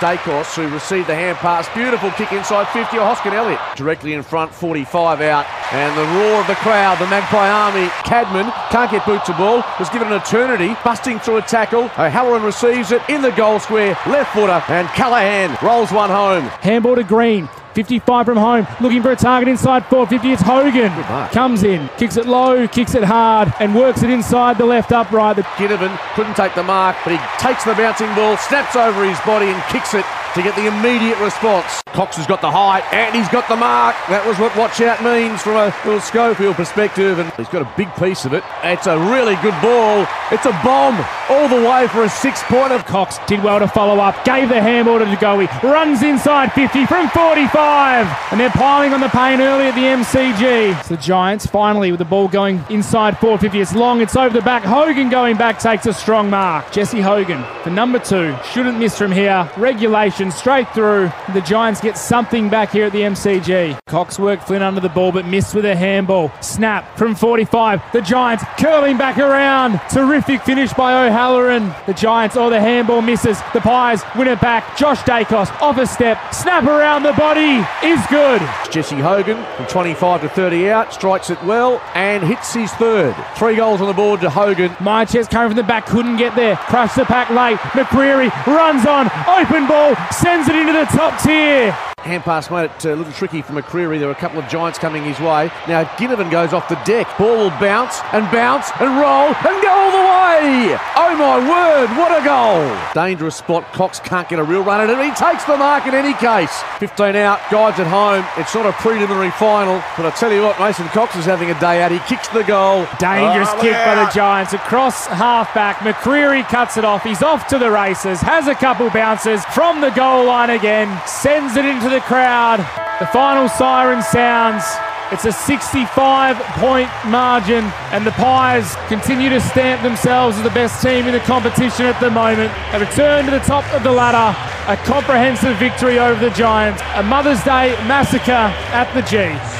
Daicos, who received the hand pass. Beautiful kick inside 50. Hoskin Elliott directly in front, 45 out. And the roar of the crowd, the Magpie Army. Cadman can't get boot to ball, was given an eternity, busting through a tackle. O'Halloran receives it in the goal square, left footer, and Callaghan rolls one home. Handball to Green. 55 from home, looking for a target inside 450. It's Hogan. Comes in, kicks it low, kicks it hard, and works it inside the left upright. Ginnivan couldn't take the mark, but he takes the bouncing ball, snaps over his body, and kicks it to get the immediate response. Cox has got the height and he's got the mark. That was what watch out means from a little Schofield perspective, and he's got a big piece of it. It's a really good ball. It's a bomb all the way for a six pointer. Cox did well to follow up, gave the handball to Goey, runs inside 50 from 45, and they're piling on the pain early at the MCG. It's the Giants finally with the ball going inside 450. It's long, it's over the back. Hogan going back takes a strong mark. Jesse Hogan, the number two, shouldn't miss from here. Regulation straight through. The Giants get something back here at the MCG. Cox worked Flynn under the ball but missed with a handball. Snap from 45. The Giants curling back around. Terrific finish by O'Halloran. The Giants, oh, the handball misses. The Pies win it back. Josh Daicos off a step. Snap around the body is good. Jesse Hogan from 25 to 30 out, strikes it well and hits his third. Three goals on the board to Hogan. Myers coming from the back, couldn't get there. Crushed the pack late. McCreery runs on. Open ball sends it into the top tier. Hand pass made it a little tricky for McCreery. There were a couple of giants coming his way. Now Ginnivan goes off the deck. Ball will bounce and bounce and roll and go all the way. Oh my word, what a goal. Dangerous spot. Cox can't get a real run at it. He takes the mark in any case. 15 out, guides at home. It's not a preliminary final, but I tell you what, Mason Cox is having a day out. He kicks the goal. Dangerous oh, kick by the Giants across halfback. McCreery cuts it off. He's off to the races. Has a couple bounces from the goal line again. Sends it into the the crowd. The final siren sounds. It's a 65 point margin, and the Pies continue to stamp themselves as the best team in the competition at the moment. A return to the top of the ladder, a comprehensive victory over the Giants, a Mother's Day massacre at the G.